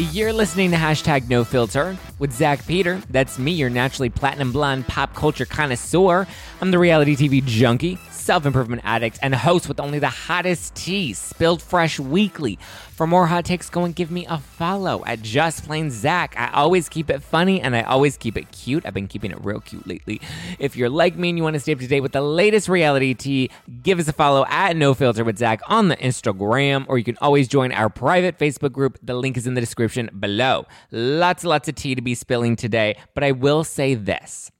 You're listening to hashtag no filter with Zack Peter. That's me, your naturally platinum blonde pop culture connoisseur. I'm the reality TV junkie self improvement addict, and host with only the hottest tea, spilled fresh weekly. For more hot takes, go and give me a follow at Just Plain Zack. I always keep it funny and I always keep it cute. I've been keeping it real cute lately. If you're like me and you want to stay up to date with the latest reality tea, give us a follow at No Filter with Zack on the Instagram, or you can always join our private Facebook group. The link is in the description below. Lots and lots of tea to be spilling today, but I will say this.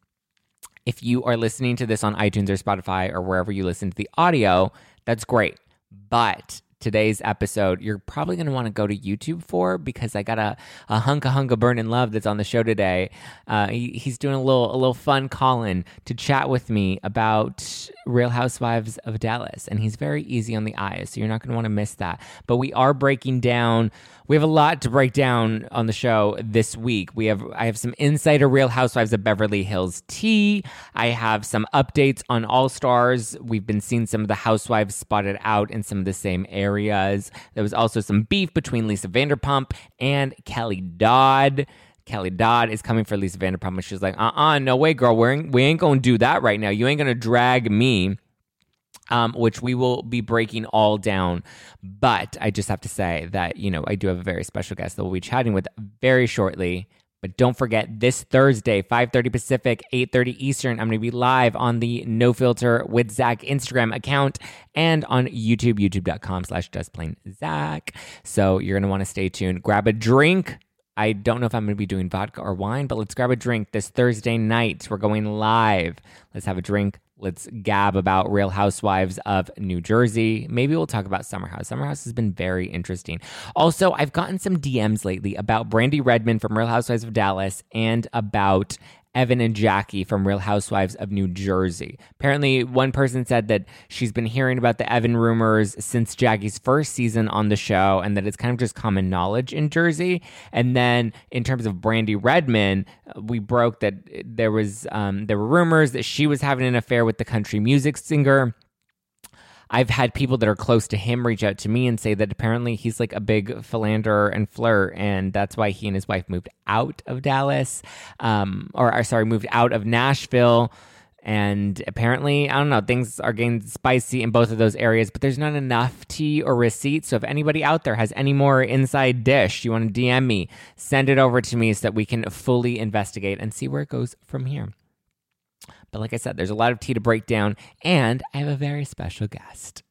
If you are listening to this on iTunes or Spotify or wherever you listen to the audio, that's great. But today's episode, you're probably going to want to go to YouTube for because I got a, a hunka hunka burning love that's on the show today. Uh, he, he's doing a little a little fun call in to chat with me about Real Housewives of Dallas, and he's very easy on the eyes, so you're not going to want to miss that. But we are breaking down we have a lot to break down on the show this week. We have I have some insider Real Housewives of Beverly Hills tea. I have some updates on All Stars. We've been seeing some of the housewives spotted out in some of the same areas. There was also some beef between Lisa Vanderpump and Kelly Dodd. Kelly Dodd is coming for Lisa Vanderpump, and she's like, "Uh, uh no way, girl. We're, we ain't gonna do that right now. You ain't gonna drag me." Um, which we will be breaking all down. But I just have to say that, you know, I do have a very special guest that we'll be chatting with very shortly. But don't forget this Thursday, 5:30 Pacific, 8:30 Eastern, I'm going to be live on the No Filter with Zack Instagram account and on YouTube, youtube.com slash Zack. So you're going to want to stay tuned. Grab a drink. I don't know if I'm going to be doing vodka or wine, but let's grab a drink this Thursday night. We're going live. Let's have a drink. Let's gab about Real Housewives of New Jersey. Maybe we'll talk about Summer House. Summer House has been very interesting. Also, I've gotten some DMs lately about Brandi Redmond from Real Housewives of Dallas and about Evan and Jackie from Real Housewives of New Jersey. Apparently, one person said that she's been hearing about the Evan rumors since Jackie's first season on the show and that it's kind of just common knowledge in Jersey. And then in terms of Brandi Redmond, we broke that there was um, there were rumors that she was having an affair with the country music singer I've had people that are close to him reach out to me and say that apparently he's like a big philanderer and flirt, and that's why he and his wife moved out of Dallas, um, or, or sorry, moved out of Nashville. And apparently, I don't know, things are getting spicy in both of those areas, but there's not enough tea or receipts. So if anybody out there has any more inside dish, you want to DM me, send it over to me so that we can fully investigate and see where it goes from here. But like I said, there's a lot of tea to break down, and I have a very special guest.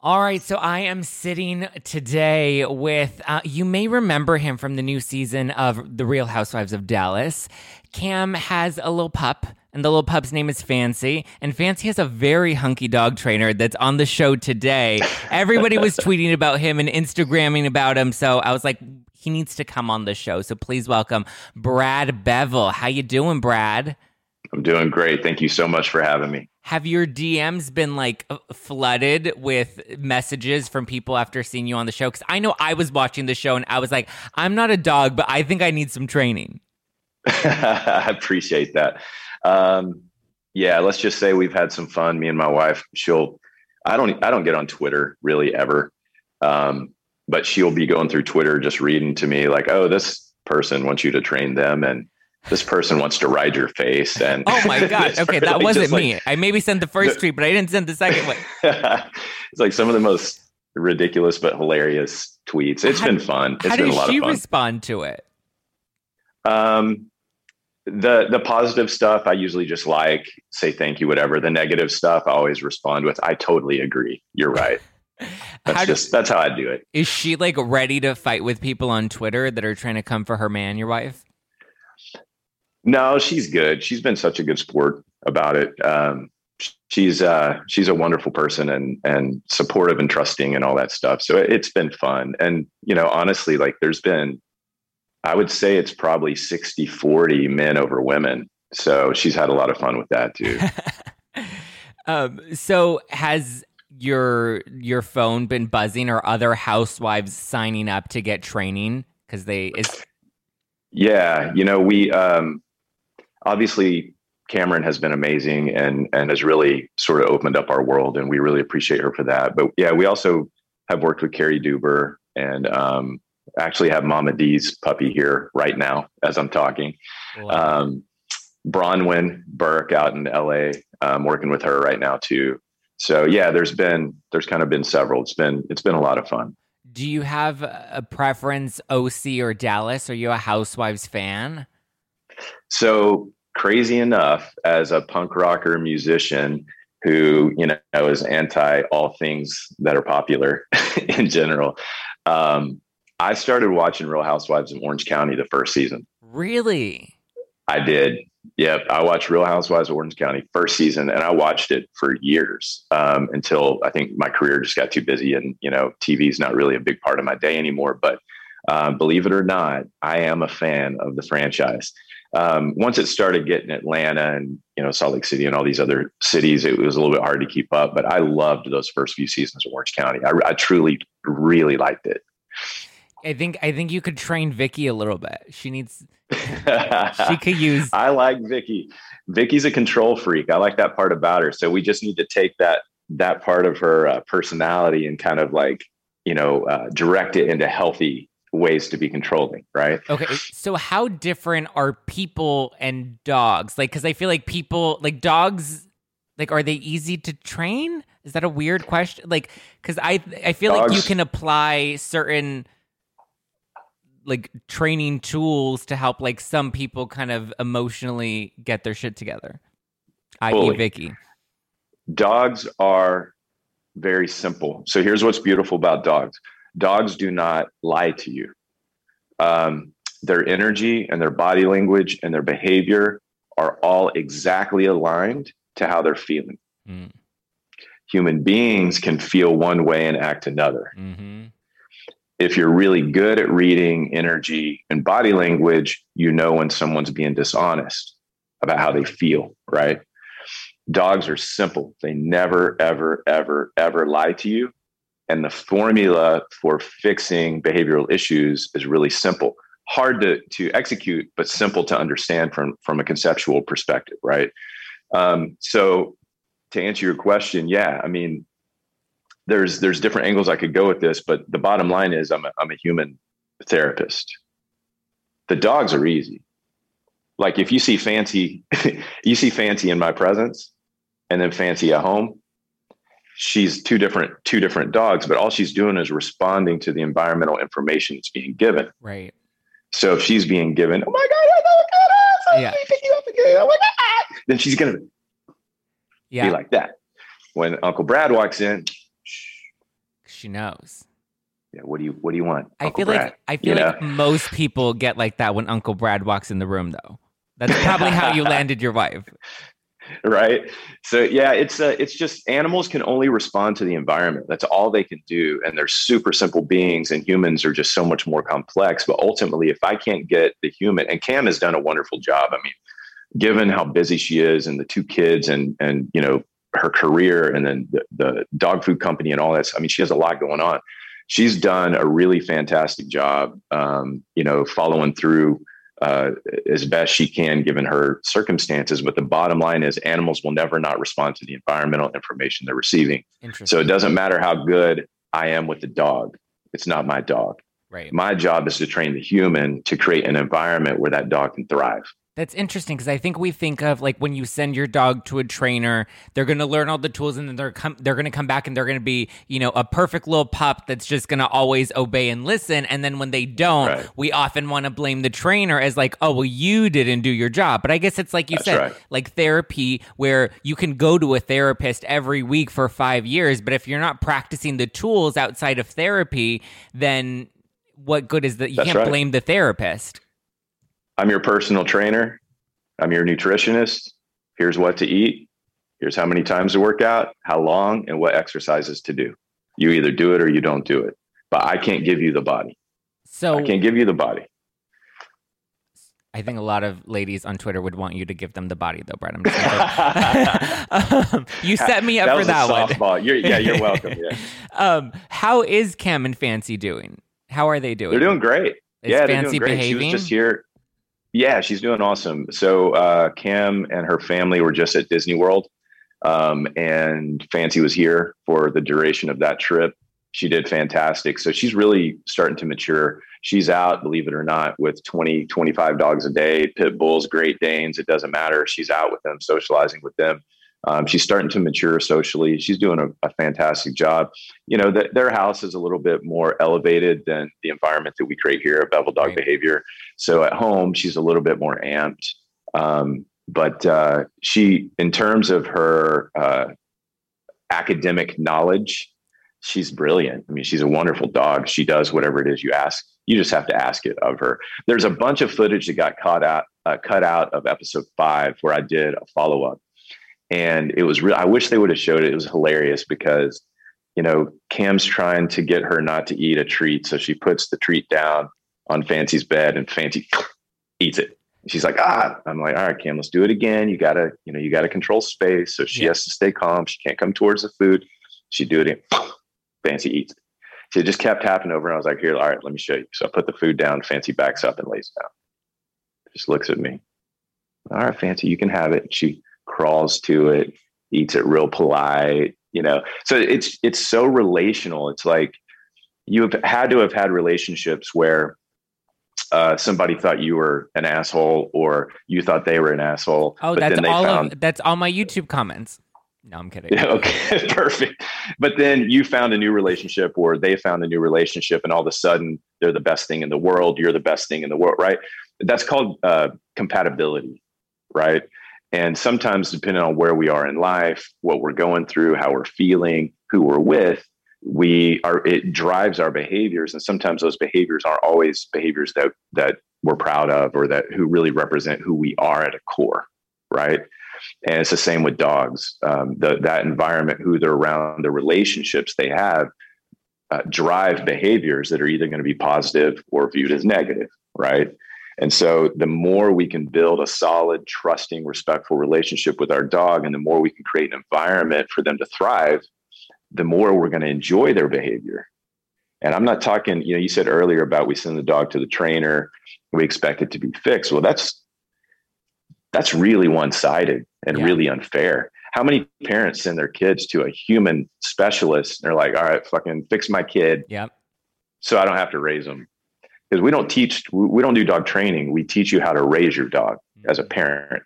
All right, so I am sitting today with, uh, you may remember him from the new season of The Real Housewives of Dallas. Cam has a little pup, and the little pup's name is Fancy. And Fancy has a very hunky dog trainer that's on the show today. Everybody was tweeting about him and Instagramming about him, so I was like, he needs to come on the show. So please welcome Brad Bevill. How you doing, Brad? I'm doing great. Thank you so much for having me. Have your DMs been like flooded with messages from people after seeing you on the show? Because I know I was watching the show and I was like, I'm not a dog, but I think I need some training. I appreciate that. Um, yeah, let's just say we've had some fun. Me and my wife. She'll. I don't. I don't get on Twitter really ever. Um, but she'll be going through Twitter just reading to me like, oh, this person wants you to train them and this person wants to ride your face and oh my god okay that wasn't me like, i maybe sent the first tweet but i didn't send the second one. It's like some of the most ridiculous but hilarious tweets. It's how, been fun. it's how been a lot she of fun. respond to it? Um the the positive stuff i usually just like say thank you whatever. The negative stuff i always respond with i totally agree. You're right. That's how just that's how I do it. Is she like ready to fight with people on Twitter that are trying to come for her man, your wife? No, she's good. She's been such a good sport about it. Um, she's uh, she's a wonderful person and and supportive and trusting and all that stuff. So it's been fun. And you know, honestly, like there's been, I would say it's probably 60, 40 men over women. So she's had a lot of fun with that too. um, so has your your phone been buzzing or other housewives signing up to get training because they is yeah you know we um obviously kameron has been amazing and and has really sort of opened up our world and we really appreciate her for that but yeah we also have worked with cary deuber and um actually have mama d's puppy here right now as i'm talking wow. um braunwyn burke out in la i'm working with her right now too so yeah, there's been there's kind of been several. It's been it's been a lot of fun. Do you have a preference, OC or Dallas? Are you a Housewives fan? So crazy enough, as a punk rocker musician who you know is anti all things that are popular in general, um, I started watching Real Housewives in Orange County the first season. Really? I did. Yep, I watched Real Housewives of Orange County first season, and I watched it for years um, until I think my career just got too busy, and you know, TV is not really a big part of my day anymore. But uh, believe it or not, I am a fan of the franchise. Um, once it started getting Atlanta and you know Salt Lake City and all these other cities, it was a little bit hard to keep up. But I loved those first few seasons of Orange County. I, I truly, really liked it. I think I think you could train Vicki a little bit. She needs she could use I like Vicki. Vicki's a control freak. I like that part about her. So we just need to take that that part of her uh, personality and kind of like, you know, uh, direct it into healthy ways to be controlling, right? Okay. So how different are people and dogs? Like cuz I feel like people like dogs like are they easy to train? Is that a weird question? Like cuz I I feel dogs, like you can apply certain like training tools to help like some people kind of emotionally get their shit together. I.e. Vicki. Dogs are very simple. So here's what's beautiful about dogs. Dogs do not lie to you. Um, their energy and their body language and their behavior are all exactly aligned to how they're feeling. Mm. Human beings can feel one way and act another. Mm-hmm if you're really good at reading energy and body language, you know when someone's being dishonest about how they feel, right? Dogs are simple. They never, ever, ever, ever lie to you. And the formula for fixing behavioral issues is really simple. Hard to, to execute, but simple to understand from, from a conceptual perspective, right? Um, so to answer your question, yeah, I mean, there's there's different angles I could go with this, but the bottom line is I'm a, I'm a human therapist. The dogs are easy. Like if you see fancy, you see fancy in my presence, and then fancy at home. She's two different two different dogs, but all she's doing is responding to the environmental information that's being given. Right. So if she's being given, oh my god, oh my god, oh, yeah. pick you up again, oh my god, then she's gonna yeah. be like that. When Uncle Brad walks in, she knows. Yeah, what do you what do you want? I feel Brad? like I feel like know? most people get like that when Uncle Brad walks in the room though. That's probably how you landed your wife. Right. So yeah, it's uh, it's just animals can only respond to the environment. That's all they can do and they're super simple beings and humans are just so much more complex, but ultimately if I can't get the human and Cam has done a wonderful job. I mean, given how busy she is and the two kids and and you know her career and then the, the dog food company and all that. I mean, she has a lot going on. She's done a really fantastic job, um, you know, following through uh, as best she can given her circumstances. But the bottom line is animals will never not respond to the environmental information they're receiving. So it doesn't matter how good I am with the dog. it's not my dog. Right. My job is to train the human to create an environment where that dog can thrive. That's interesting because I think we think of like when you send your dog to a trainer, they're going to learn all the tools and then they're come they're going to come back and they're going to be, you know, a perfect little pup that's just going to always obey and listen and then when they don't, Right. we often want to blame the trainer as like, "Oh, well you didn't do your job." But I guess it's like you That's said, right. like therapy where you can go to a therapist every week for 5 years, but if you're not practicing the tools outside of therapy, then what good is that? You That's can't right. blame the therapist. I'm your personal trainer. I'm your nutritionist. Here's what to eat. Here's how many times to work out, how long, and what exercises to do. You either do it or you don't do it. But I can't give you the body. So I can't give you the body. I think a lot of ladies on Twitter would want you to give them the body, though, Brett. I'm just um, you set me up that for that one. softball. You're, yeah, you're welcome. Yeah. Um, how is Cam and Fancy doing? How are they doing? They're doing great. Is yeah, they're doing great. behaving? She was just here. Yeah, she's doing awesome. So uh, Cam and her family were just at Disney World, um, and Fancy was here for the duration of that trip. She did fantastic. So she's really starting to mature. She's out, believe it or not, with 20, 25 dogs a day, pit bulls, Great Danes. It doesn't matter. She's out with them, socializing with them. Um, she's starting to mature socially. She's doing a, a fantastic job. You know, th- their house is a little bit more elevated than the environment that we create here at Bevill Dog Right. Behavior. So at home, she's a little bit more amped. Um, but uh, she, in terms of her uh, academic knowledge, she's brilliant. I mean, she's a wonderful dog. She does whatever it is you ask. You just have to ask it of her. There's a bunch of footage that got caught out, uh, cut out of episode five, where I did a follow up, and it was real. I wish they would have showed it. It was hilarious because, you know, Cam's trying to get her not to eat a treat, so she puts the treat down on Fancy's bed, and Fancy eats it. She's like, ah, I'm like, all right, Cam, let's do it again. You gotta, you know, you gotta control space. So she Yeah. has to stay calm. She can't come towards the food. She do it again. Fancy eats it. So it just kept happening over. And I was like, here, all right, let me show you. So I put the food down. Fancy backs up and lays down. Just looks at me. All right, Fancy, you can have it. She crawls to it, eats it real polite, you know. So it's it's so relational. It's like you have had to have had relationships where uh, somebody thought you were an asshole or you thought they were an asshole. Oh, but that's all found of that's all my YouTube comments. No, I'm kidding. yeah, okay, perfect. But then you found a new relationship or they found a new relationship and all of a sudden they're the best thing in the world. You're the best thing in the world, right? That's called uh, compatibility, right? And sometimes, depending on where we are in life, what we're going through, how we're feeling, who we're with, we are it drives our behaviors. And sometimes those behaviors aren't always behaviors that that we're proud of or that who really represent who we are at a core, right? And it's the same with dogs. Um, the, that environment, who they're around, the relationships they have, uh, drive behaviors that are either going to be positive or viewed as negative, right? And so, the more we can build a solid, trusting, respectful relationship with our dog, and the more we can create an environment for them to thrive, the more we're going to enjoy their behavior. And I'm not talking, you know, you said earlier about we send the dog to the trainer, we expect it to be fixed. Well, that's that's really one-sided and Yeah. really unfair. How many parents send their kids to a human specialist and they're like, all right, fucking fix my kid Yep. so I don't have to raise them? Because we don't teach, we don't do dog training. We teach you how to raise your dog as a mm-hmm. parent.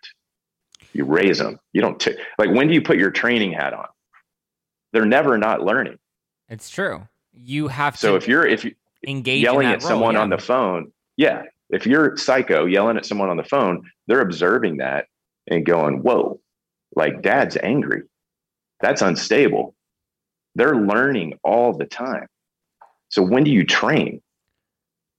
You raise them. You don't t- like when do you put your training hat on? They're never not learning. It's true. You have to. So to if you're if you engage yelling at that someone role, on the phone, yeah. If you're psycho yelling at someone on the phone, they're observing that and going, "Whoa, like dad's angry. That's unstable." They're learning all the time. So when do you train?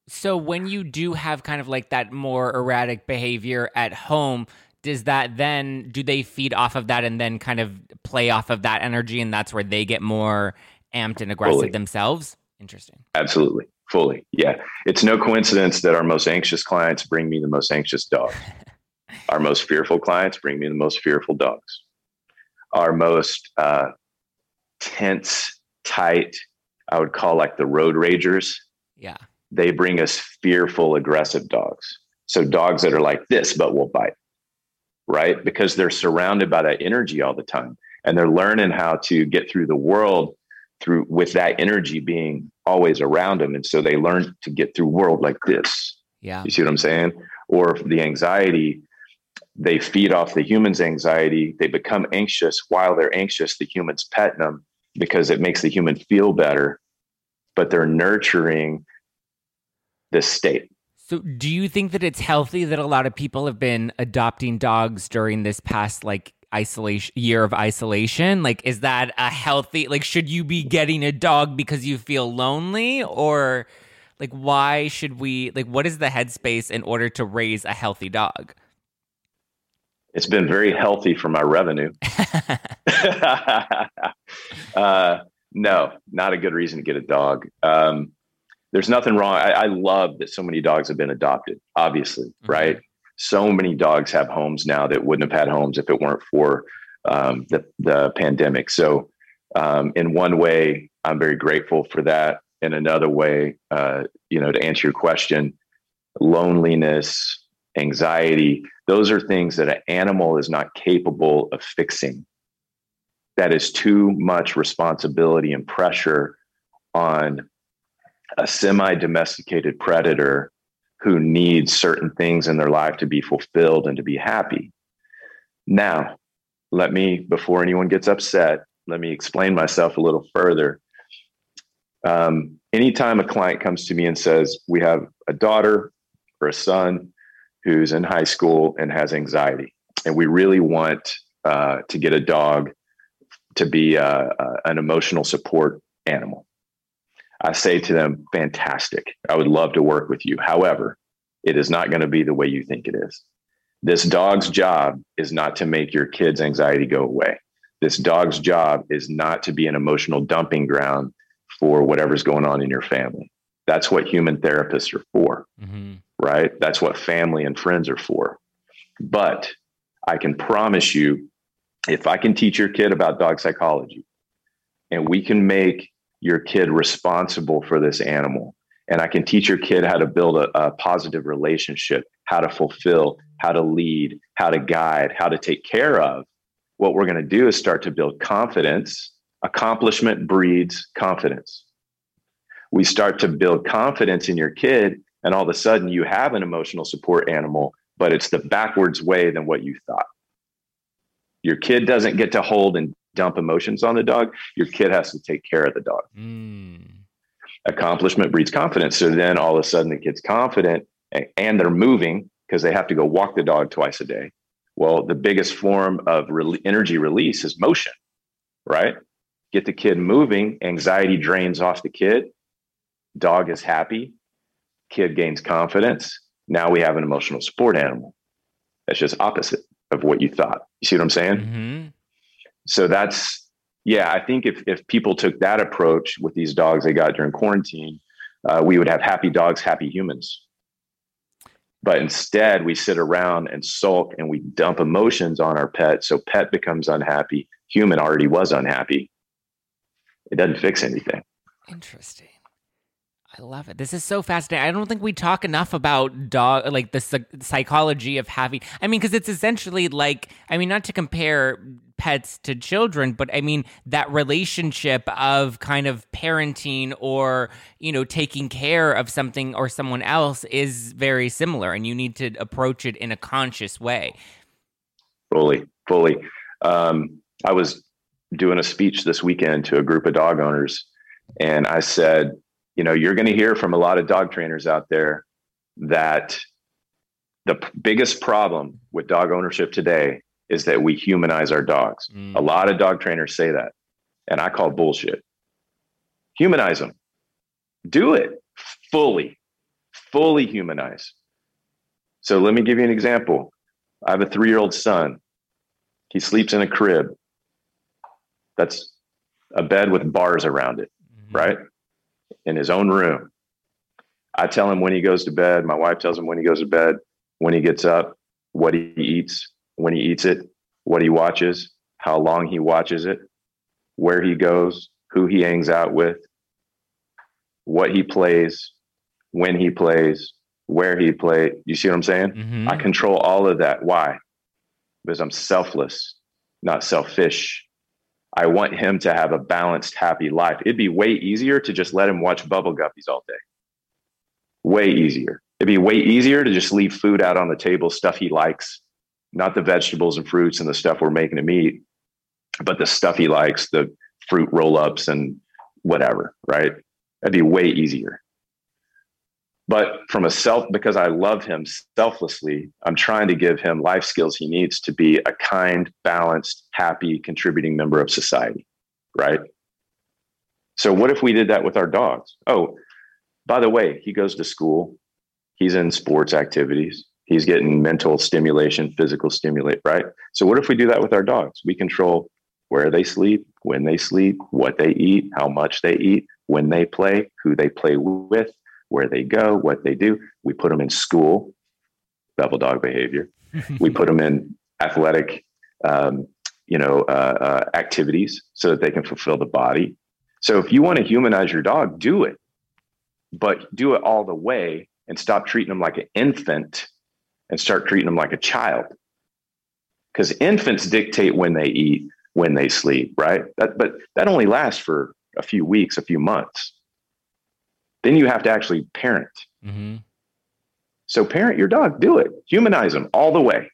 So when you do have kind of like that more erratic behavior at home, does that then do they feed off of that and then kind of play off of that energy and that's where they get more amped and aggressive Fully. themselves? Interesting. Absolutely. Fully. Yeah. It's no coincidence that our most anxious clients bring me the most anxious dog. our most fearful clients bring me the most fearful dogs. Our most uh, tense, tight, I would call like the road ragers, Yeah. they bring us fearful, aggressive dogs. So dogs that are like this, but will bite, right? Because they're surrounded by that energy all the time, and they're learning how to get through the world through with that energy being always around them. And so they learn to get through world like this. Yeah. You see what I'm saying? Or the anxiety, they feed off the human's anxiety. They become anxious while they're anxious. The human's petting them because it makes the human feel better, but they're nurturing this state. So, do you think that it's healthy that a lot of people have been adopting dogs during this past like isolation year of isolation? Like, is that a healthy? Like, should you be getting a dog because you feel lonely, or like why should we? Like, what is the headspace in order to raise a healthy dog? It's been very healthy for my revenue. uh, no, not a good reason to get a dog. Um, there's nothing wrong. I, I, love that so many dogs have been adopted, obviously, mm-hmm. right? So many dogs have homes now that wouldn't have had homes if it weren't for um, the, the pandemic. So, um, in one way, I'm very grateful for that. In another way, uh, you know, to answer your question, loneliness, anxiety, those are things that an animal is not capable of fixing. That is too much responsibility and pressure on a semi domesticated predator who needs certain things in their life to be fulfilled and to be happy. Now, let me, before anyone gets upset, let me explain myself a little further. Um, anytime a client comes to me and says, We have a daughter or a son who's in high school and has anxiety, and we really want uh, to get a dog to be uh, uh, an emotional support animal. I say to them, fantastic. I would love to work with you. However, it is not going to be the way you think it is. This dog's job is not to make your kid's anxiety go away. This dog's job is not to be an emotional dumping ground for whatever's going on in your family. That's what human therapists are for, mm-hmm. right? That's what family and friends are for. But I can promise you, if I can teach your kid about dog psychology and we can make your kid responsible for this animal. And I can teach your kid how to build a, a positive relationship, how to fulfill, how to lead, how to guide, how to take care of. What we're going to do is start to build confidence. Accomplishment breeds confidence. We start to build confidence in your kid, and all of a sudden you have an emotional support animal, but it's the backwards way than what you thought. Your kid doesn't get to hold and dump emotions on the dog. Your kid has to take care of the dog. Mm. Accomplishment breeds confidence. So then all of a sudden the kid's confident and they're moving because they have to go walk the dog twice a day. Well, the biggest form of re- energy release is motion, right? Get the kid moving, anxiety drains off the kid, dog is happy, kid gains confidence. Now we have an emotional support animal. That's just opposite of what you thought. You see what I'm saying? Mm-hmm so that's yeah i think if, if people took that approach with these dogs they got during quarantine uh, we would have happy dogs happy humans but instead we sit around and sulk and we dump emotions on our pet so pet becomes unhappy human already was unhappy it doesn't fix anything interesting I love it. This is so fascinating. I don't think we talk enough about dog, like the psychology of having. I mean, because it's essentially like, I mean, not to compare pets to children, but I mean, that relationship of kind of parenting or, you know, taking care of something or someone else is very similar, and you need to approach it in a conscious way. Fully, fully. Um, I was doing a speech this weekend to a group of dog owners, and I said, you know, you're going to hear from a lot of dog trainers out there that the p- biggest problem with dog ownership today is that we humanize our dogs. Mm. A lot of dog trainers say that, and I call bullshit. Humanize them. Do it fully, fully humanize. So let me give you an example. I have a three year old son. He sleeps in a crib. That's a bed with bars around it, mm-hmm. right? in his own room. I tell him when he goes to bed. My wife tells him when he goes to bed, when he gets up, what he eats, when he eats it, what he watches, how long he watches it, where he goes, who he hangs out with, what he plays, when he plays, where he plays. You see what I'm saying? Mm-hmm. I control all of that. Why? Because I'm selfless, not selfish. I want him to have a balanced, happy life. It'd be way easier to just let him watch Bubble Guppies all day. Way easier. It'd be way easier to just leave food out on the table, stuff he likes, not the vegetables and fruits and the stuff we're making him eat, but the stuff he likes, the fruit roll ups and whatever, right? That'd be way easier. But from a self, because I love him selflessly, I'm trying to give him life skills he needs to be a kind, balanced, happy, contributing member of society. Right. So, what if we did that with our dogs? Oh, by the way, he goes to school, he's in sports activities, he's getting mental stimulation, physical stimulate, right? So, what if we do that with our dogs? We control where they sleep, when they sleep, what they eat, how much they eat, when they play, who they play with, where they go, what they do. We put them in school, Bevill dog behavior. we put them in athletic, um, you know, uh, uh, activities so that they can fulfill the body. So if you want to humanize your dog, do it, but do it all the way and stop treating them like an infant and start treating them like a child. Because infants dictate when they eat, when they sleep, right? That, but that only lasts for a few weeks, a few months. Then you have to actually parent. Mm-hmm. So parent your dog, do it, humanize them all the way.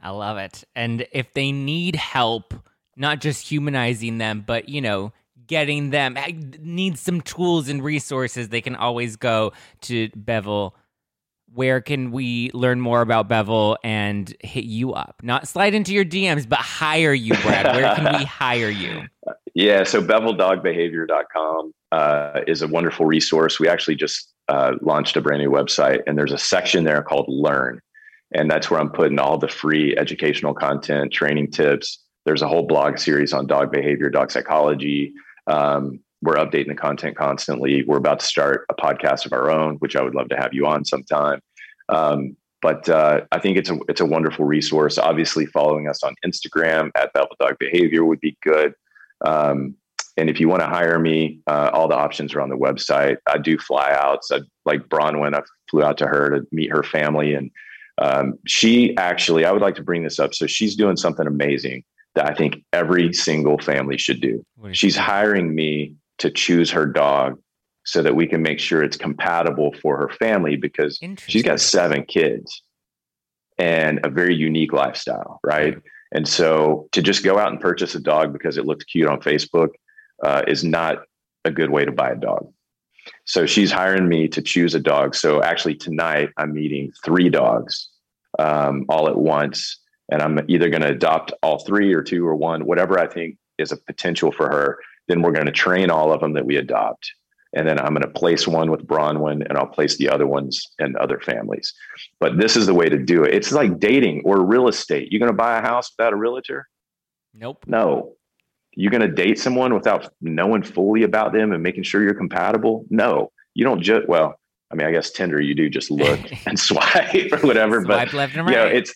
I love it. And if they need help, not just humanizing them, but you know, getting them need some tools and resources, they can always go to Bevill. Where can we learn more about Bevill and hit you up? Not slide into your DMs, but hire you, Brad. Where can we hire you? Yeah, so bevilldogbehavior.com uh, is a wonderful resource. We actually just uh, launched a brand new website, and there's a section there called Learn. And that's where I'm putting all the free educational content, training tips. There's a whole blog series on dog behavior, dog psychology. Um, we're updating the content constantly. We're about to start a podcast of our own, which I would love to have you on sometime. Um, but uh, I think it's a it's a wonderful resource. Obviously, following us on Instagram at Bevill Dog Behavior would be good. Um, and if you want to hire me, uh, all the options are on the website. I do flyouts. I, like Braunwyn, I flew out to her to meet her family. And um, she actually, I would like to bring this up. So she's doing something amazing that I think every single family should do. She's hiring me to choose her dog so that we can make sure it's compatible for her family because she's got seven kids and a very unique lifestyle, right? And so to just go out and purchase a dog because it looks cute on Facebook uh, is not a good way to buy a dog. So she's hiring me to choose a dog. So actually tonight I'm meeting three dogs um, all at once, and I'm either going to adopt all three or two or one, whatever I think is a potential for her. Then we're going to train all of them that we adopt and then I'm going to place one with Braunwyn and I'll place the other ones in other families. But this is the way to do it. It's like dating or real estate. You're going to buy a house without a realtor? Nope. No. You're going to date someone without knowing fully about them and making sure you're compatible? No. You don't just, well, I mean, I guess Tinder, you do just look and swipe or whatever. Swipe but left and right. You know, it's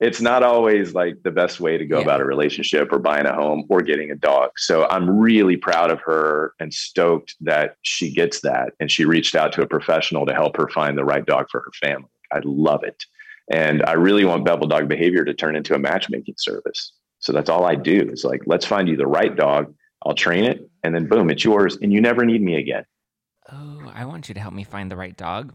it's not always like the best way to go yeah. about a relationship or buying a home or getting a dog. So I'm really proud of her and stoked that she gets that. And she reached out to a professional to help her find the right dog for her family. I love it. And I really want Bevill Dog Behavior to turn into a matchmaking service. So that's all I do is like, let's find you the right dog. I'll train it and then boom, it's yours. And you never need me again. Oh, I want you to help me find the right dog.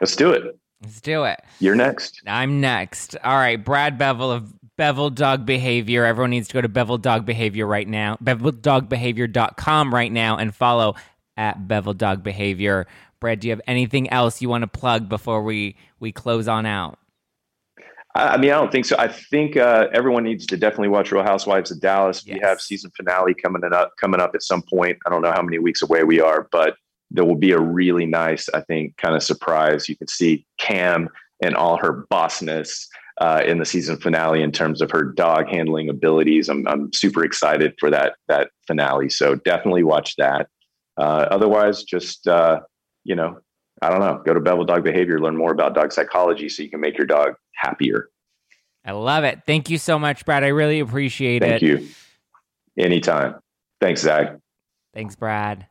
Let's do it. Let's do it. You're next. I'm next. All right, Brad Bevill of Bevill Dog Behavior. Everyone needs to go to Bevill Dog Behavior right now, bevilldogbehavior.com right now, and follow at Bevill Dog Behavior. Brad, do you have anything else you want to plug before we we close on out? I mean, I don't think so. I think uh, everyone needs to definitely watch Real Housewives of Dallas. Yes. We have season finale coming up coming up at some point. I don't know how many weeks away we are, but there will be a really nice, I think, kind of surprise. You can see Cam and all her bossness uh, in the season finale in terms of her dog handling abilities. I'm, I'm super excited for that that finale. So definitely watch that. Uh, otherwise, just uh, you know, I don't know. Go to Bevill Dog Behavior, learn more about dog psychology, so you can make your dog happier. I love it. Thank you so much, Brad. I really appreciate Thank it. Thank you. Anytime. Thanks, Zack. Thanks, Brad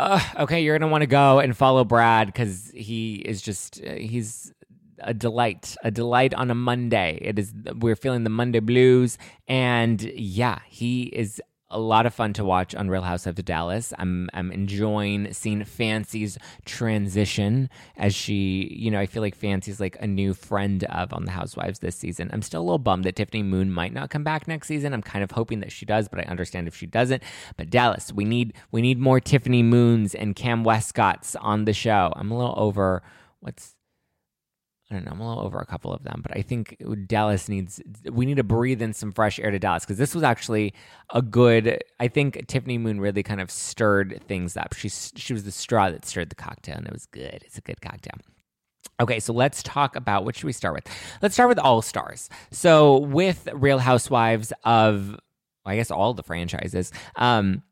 uh, okay, you're gonna want to go and follow Brad because he is just uh, he's a delight, a delight on a Monday. It is we're feeling the Monday blues, and yeah, he is a lot of fun to watch on Real Housewives of Dallas. I'm I'm enjoying seeing Fancy's transition as she, you know, I feel like Fancy's like a new friend of on the Housewives this season. I'm still a little bummed that Tiffany Moon might not come back next season. I'm kind of hoping that she does, but I understand if she doesn't. But Dallas, we need we need more Tiffany Moons and Cam Westcotts on the show. I'm a little over what's I don't know. I'm a little over a couple of them, but I think Dallas needs. We need to breathe in some fresh air to Dallas because this was actually a good. I think Tiffany Moon really kind of stirred things up. She she was the straw that stirred the cocktail, and it was good. It's a good cocktail. Okay, so let's talk about what should we start with? Let's start with All Stars. So with Real Housewives of, I guess all the franchises. Um,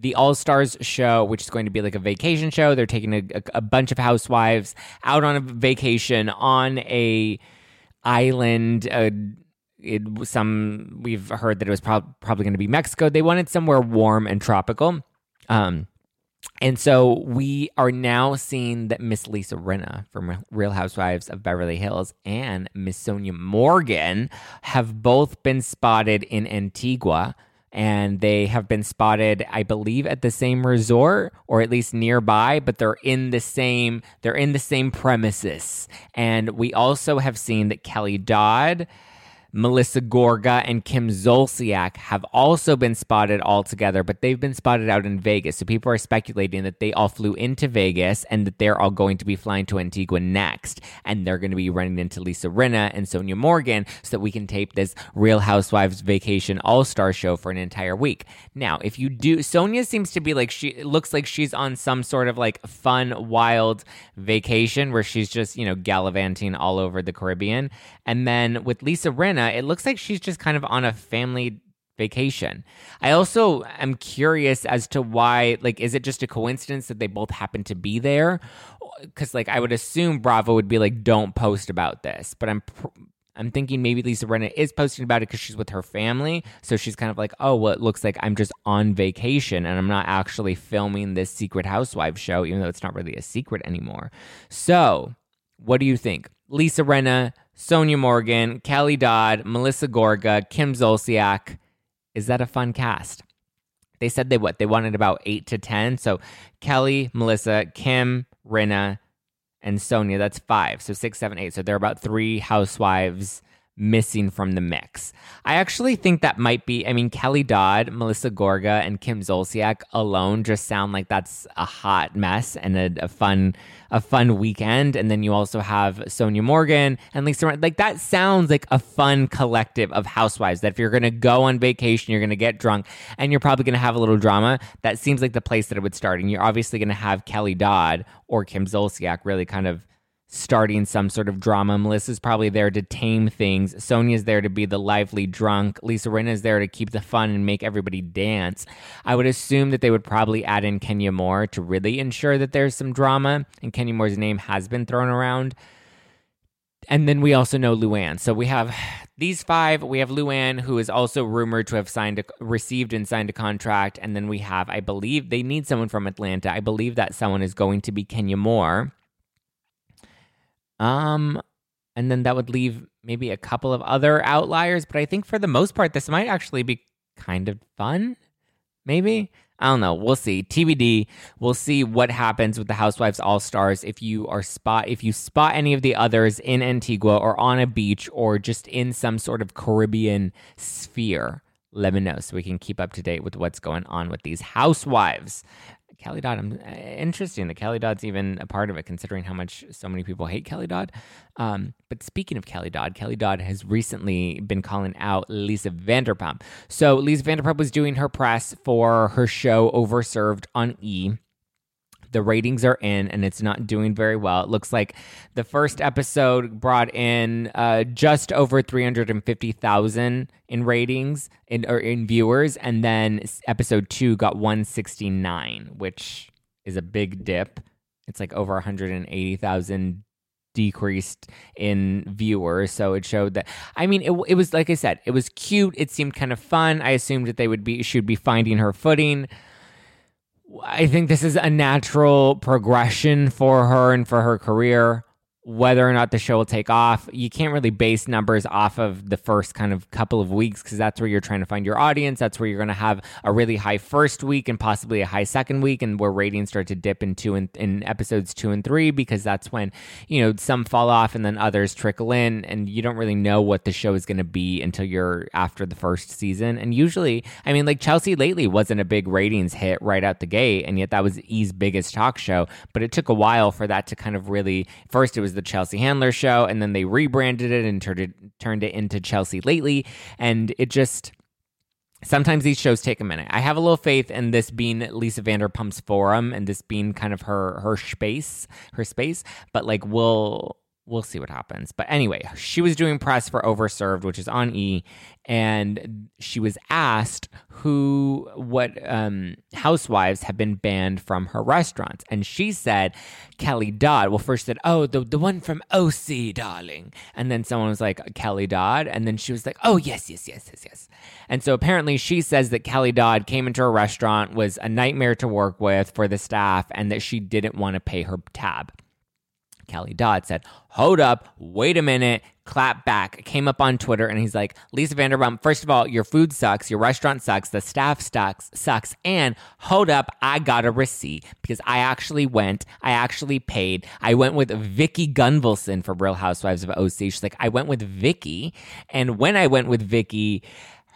the All Stars show, which is going to be like a vacation show. They're taking a, a, bunch of housewives out on a vacation on a island. Uh, it some we've heard that it was pro- probably going to be Mexico. They wanted somewhere warm and tropical. Um, and so we are now seeing that Miss Lisa Rinna from Real Housewives of Beverly Hills and Miss Sonja Morgan have both been spotted in Antigua and they have been spotted i believe at the same resort or at least nearby but they're in the same they're in the same premises. And we also have seen that kelly dodd Melissa Gorga and Kim Zolciak have also been spotted all together, but they've been spotted out in Vegas. So people are speculating that they all flew into Vegas and that they're all going to be flying to Antigua next. And they're going to be running into Lisa Rinna and Sonja Morgan so that we can tape this Real Housewives Vacation All Star show for an entire week. Now, if you do, Sonja seems to be like she looks like she's on some sort of like fun, wild vacation where she's just, you know, gallivanting all over the Caribbean. And then with Lisa Rinna, it looks like she's just kind of on a family vacation. I also am curious as to why, like, is it just a coincidence that they both happen to be there? Because, like, I would assume Bravo would be like, don't post about this, but I'm. Pr- I'm thinking maybe Lisa Rinna is posting about it because she's with her family. So she's kind of like, oh, well, it looks like I'm just on vacation and I'm not actually filming this Secret Housewives show, even though it's not really a secret anymore. So, what do you think? Lisa Rinna, Sonja Morgan, Kelly Dodd, Melissa Gorga, Kim Zolciak. Is that a fun cast? They said they what? They wanted about eight to 10. So Kelly, Melissa, Kim, Rinna, and Sonja, that's five. So six, seven, eight. So they're about three housewives missing from the mix. I actually think that might be, I mean, Kelly Dodd, Melissa Gorga, and Kim Zolciak alone just sound like that's a hot mess and a, a fun a fun weekend. And then you also have Sonja Morgan and Lisa. Like that sounds like a fun collective of housewives that if you're going to go on vacation, you're going to get drunk and you're probably going to have a little drama. That seems like the place that it would start. And you're obviously going to have Kelly Dodd or Kim Zolciak really kind of starting some sort of drama. Melissa's probably there to tame things. Sonja's there to be the lively drunk. Lisa Rinna's there to keep the fun and make everybody dance. I would assume that they would probably add in Kenya Moore to really ensure that there's some drama, and Kenya Moore's name has been thrown around. And then we also know Luann. So we have these five. We have Luann, who is also rumored to have signed, a, received and signed a contract. And then we have, I believe, they need someone from Atlanta. I believe that someone is going to be Kenya Moore. Um, and then that would leave maybe a couple of other outliers, but I think for the most part, this might actually be kind of fun. Maybe. I don't know. We'll see. TBD. We'll see what happens with the Housewives All Stars if you are spot if you spot any of the others in Antigua or on a beach or just in some sort of Caribbean sphere. Let me know so we can keep up to date with what's going on with these housewives. Kelly Dodd. I'm uh, interesting that Kelly Dodd's even a part of it, considering how much so many people hate Kelly Dodd. Um, but speaking of Kelly Dodd, Kelly Dodd has recently been calling out Lisa Vanderpump. So Lisa Vanderpump was doing her press for her show Overserved on E the ratings are in and it's not doing very well. It looks like the first episode brought in uh, just over 350,000 in ratings in, or in viewers. And then episode two got 169, which is a big dip. It's like over 180,000 decreased in viewers. So it showed that, I mean, it, it was, like I said, it was cute. It seemed kind of fun. I assumed that they would be, she'd be finding her footing. I think this is a natural progression for her and for her career. Whether or not the show will take off. You can't really base numbers off of the first kind of couple of weeks because that's where you're trying to find your audience. That's where you're going to have a really high first week and possibly a high second week, and where ratings start to dip in two and in episodes two and three because that's when you know some fall off and then others trickle in, and you don't really know what the show is going to be until you're after the first season. And usually, I mean, like Chelsea lately wasn't a big ratings hit right out the gate, and yet that was E's biggest talk show. But it took a while for that to kind of really. First, it was the Chelsea Handler show, and then they rebranded it and turned it turned it into Chelsea Lately, and it just sometimes these shows take a minute. I have a little faith in this being Lisa Vanderpump's forum and this being kind of her her space, her space, but like we'll we'll see what happens. But anyway, she was doing press for Overserved, which is on E, and she was asked who, what um, housewives have been banned from her restaurants, and she said Kelly Dodd. Well, first said, "Oh, the the one from OC, darling," and then someone was like Kelly Dodd, and then she was like, "Oh, yes, yes, yes, yes, yes." And so apparently, she says that Kelly Dodd came into her restaurant, was a nightmare to work with for the staff, and that she didn't want to pay her tab. Kelly Dodd said, Hold up, wait a minute, clap back. Came up on Twitter and he's like, Lisa Vanderpump, first of all, your food sucks, your restaurant sucks, the staff sucks, sucks, and hold up, I got a receipt because I actually went, I actually paid. I went with Vicki Gunvalson for Real Housewives of OC. She's like, I went with Vicky, and when I went with Vicki,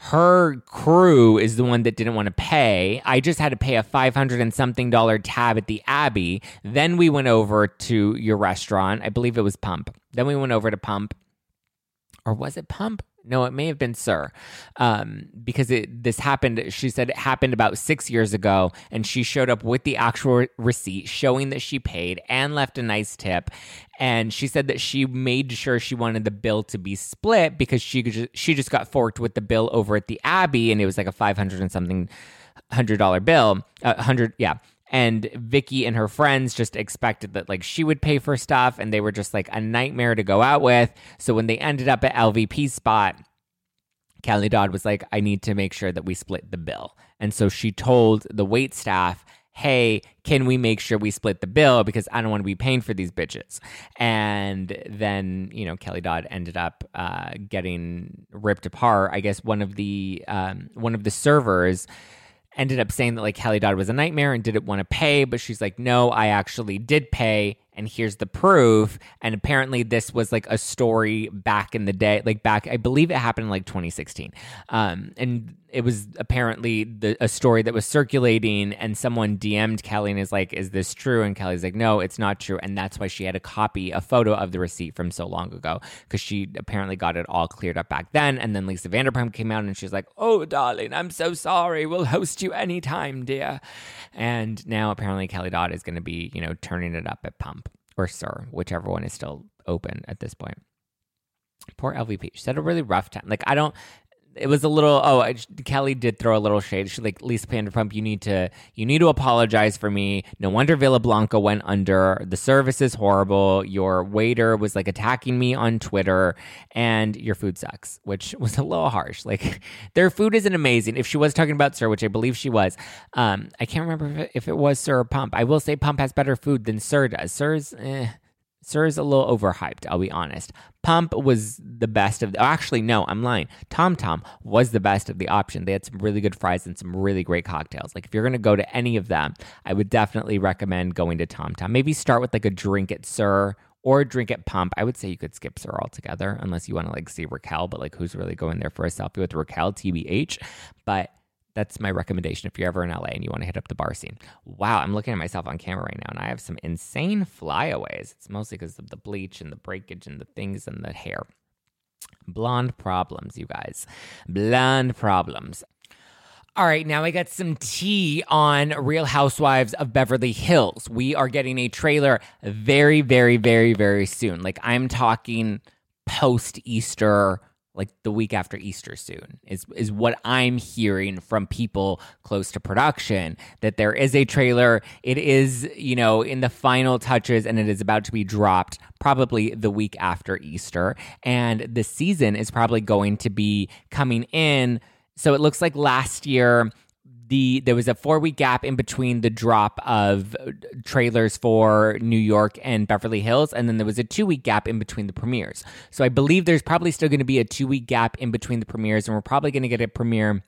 her crew is the one that didn't want to pay. I just had to pay a 500 and something dollar tab at the Abbey. Then we went over to your restaurant. I believe it was Pump. Then we went over to Pump. Or was it Pump? No, it may have been SUR, um, because it this happened. She said it happened about six years ago, and she showed up with the actual receipt showing that she paid and left a nice tip. And she said that she made sure she wanted the bill to be split because she just, she just got forked with the bill over at the Abbey, and it was like a five hundred and something hundred dollar bill, uh, hundred yeah and Vicki and her friends just expected that like she would pay for stuff and they were just like a nightmare to go out with. So when they ended up at LVP spot, Kelly Dodd was like, I need to make sure that we split the bill. And so she told the wait staff, Hey, can we make sure we split the bill because I don't want to be paying for these bitches? And then, you know, Kelly Dodd ended up uh, getting ripped apart. I guess one of the um, one of the servers ended up saying that like Kelly Dodd was a nightmare and didn't want to pay, but she's like, no, I actually did pay and here's the proof. And apparently, this was like a story back in the day, like back, I believe it happened in like 2016. Um, and it was apparently the, a story that was circulating, and someone DM'd Kelly and is like, Is this true? And Kelly's like, No, it's not true. And that's why she had a copy, a photo of the receipt from so long ago, because she apparently got it all cleared up back then. And then Lisa Vanderpump came out and she's like, Oh, darling, I'm so sorry. We'll host you anytime, dear. And now apparently Kelly Dodd is going to be, you know, turning it up at Pump or SUR, whichever one is still open at this point. Poor LVP. She had a really rough time. Like I don't it was a little oh I, kelly did throw a little shade. She's like lisa vanderpump you need to you need to apologize for me. No wonder villa blanca went under. The service is horrible. Your waiter was like attacking me on twitter and your food sucks which was a little harsh. Like their food isn't amazing. If she was talking about SUR, which i believe she was um i can't remember if it, if it was SUR or pump. I will say pump has better food than SUR does. SUR's. eh SUR is a little overhyped, I'll be honest. Pump was the best of the, actually no, I'm lying. Tom Tom was the best of the option. They had some really good fries and some really great cocktails. Like if you're gonna go to any of them, I would definitely recommend going to Tom Tom. Maybe start with like a drink at SUR or drink at Pump. I would say you could skip SUR altogether unless you want to like see Raquel, but like who's really going there for a selfie with Raquel, TBH. But that's my recommendation if you're ever in LA and you want to hit up the bar scene. Wow, I'm looking at myself on camera right now and I have some insane flyaways. It's mostly because of the bleach and the breakage and the things and the hair. Blonde problems, you guys. Blonde problems. All right, now I got some tea on Real Housewives of Beverly Hills. We are getting a trailer very, very, very, very soon. Like I'm talking post Easter like the week after Easter soon is is what I'm hearing from people close to production that there is a trailer. It is you know in the final touches and it is about to be dropped probably the week after Easter. And the season is probably going to be coming in. So it looks like last year the there was a four week gap in between the drop of trailers for New York and Beverly Hills, and then there was a two week gap in between the premieres. So I believe there's probably still going to be a two week gap in between the premieres, and we're probably going to get a premiere.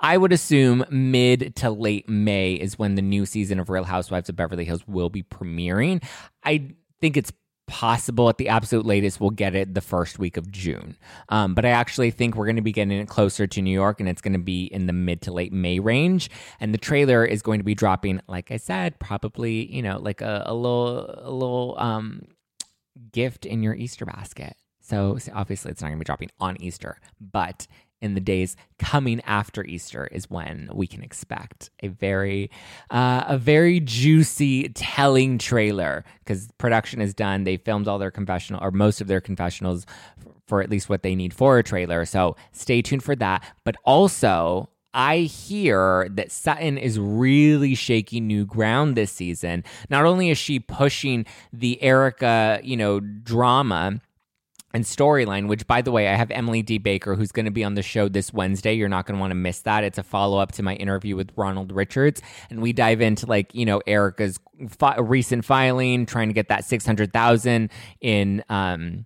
I would assume mid to late May is when the new season of Real Housewives of Beverly Hills will be premiering. I think it's possible at the absolute latest we'll get it the first week of June. Um, but I actually think we're going to be getting it closer to New York and it's going to be in the mid to late May range. And the trailer is going to be dropping, like I said, probably, you know, like a, a little, a little um, gift in your Easter basket. So obviously it's not going to be dropping on Easter, but in the days coming after Easter is when we can expect a very uh, a very juicy telling trailer because production is done. They filmed all their confessional or most of their confessionals for at least what they need for a trailer. So stay tuned for that. But also I hear that Sutton is really shaking new ground this season. Not only is she pushing the Erica, you know, drama and storyline, which by the way, I have Emily D. Baker, who's going to be on the show this Wednesday. You're not going to want to miss that. It's a follow up to my interview with Ronald Richards. And we dive into like, you know, Erica's fi- recent filing, trying to get that 600,000 in, um,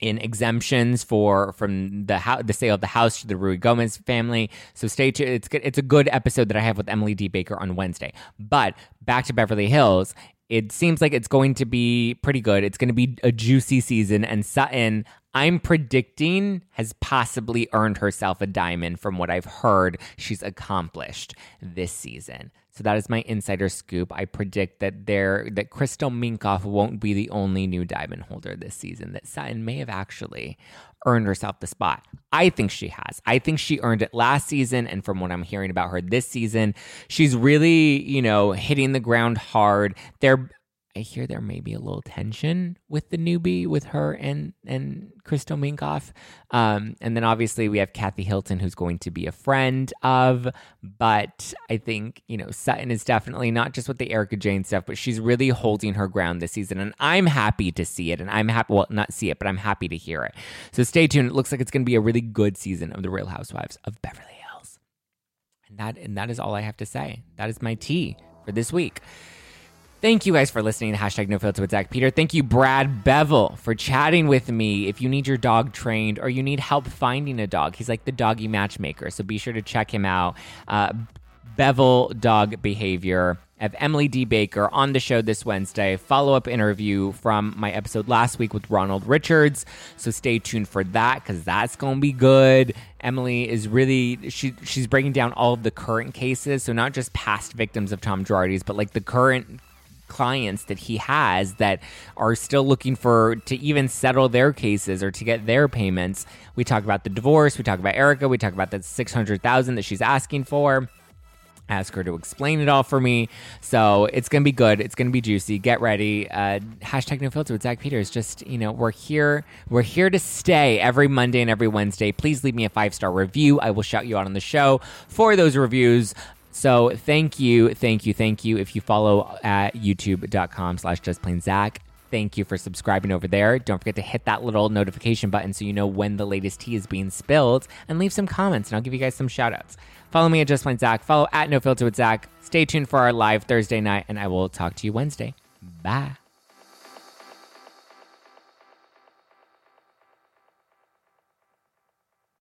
in exemptions for from the ho- the sale of the house to the Ruigomez family. So stay tuned. It's good. It's a good episode that I have with Emily D. Baker on Wednesday. But back to Beverly Hills it seems like it's going to be pretty good. It's going to be a juicy season, and Sutton, I'm predicting, has possibly earned herself a diamond from what I've heard she's accomplished this season. So that is my insider scoop. I predict that there that Crystal Minkoff won't be the only new diamond holder this season. That Sutton may have actually earned herself the spot. I think she has. I think she earned it last season. And from what I'm hearing about her this season, she's really, you know, hitting the ground hard. There I hear there may be a little tension with the newbie, with her and and Crystal Minkoff. Um, and then obviously we have Kathy Hilton, who's going to be a friend of. But I think you know Sutton is definitely not just with the Erica Jayne stuff, but she's really holding her ground this season, and I'm happy to see it. And I'm happy, well, not see it, but I'm happy to hear it. So stay tuned. It looks like it's going to be a really good season of the Real Housewives of Beverly Hills. And that and that is all I have to say. That is my tea for this week. Thank you guys for listening to hashtag no filter with Zack Peter. Thank you, Brad Bevill, for chatting with me. If you need your dog trained or you need help finding a dog, he's like the doggy matchmaker. So be sure to check him out. Uh, Bevill Dog Behavior. I have Emily D. Baker on the show this Wednesday. Follow up interview from my episode last week with Ronald Richards. So stay tuned for that because that's going to be good. Emily is really she she's breaking down all of the current cases, so not just past victims of Tom Girardi's, but like the current clients that he has that are still looking for to even settle their cases or to get their payments. We talk about the divorce, we talk about Erica, we talk about the 600,000 that she's asking for. Ask her to explain it all for me. So it's going to be good. It's going to be juicy. Get ready. Uh, hashtag no filter with Zack Peters. Just, you know, we're here. We're here to stay every Monday and every Wednesday. Please leave me a five star review. I will shout you out on the show for those reviews. So thank you, thank you, thank you. If you follow at youtube.com slash just plain Zack, thank you for subscribing over there. Don't forget to hit that little notification button so you know when the latest tea is being spilled and leave some comments and I'll give you guys some shout outs. Follow me at Just Plain Zack. Follow at No Filter with Zack. Stay tuned for our live Thursday night and I will talk to you Wednesday. Bye.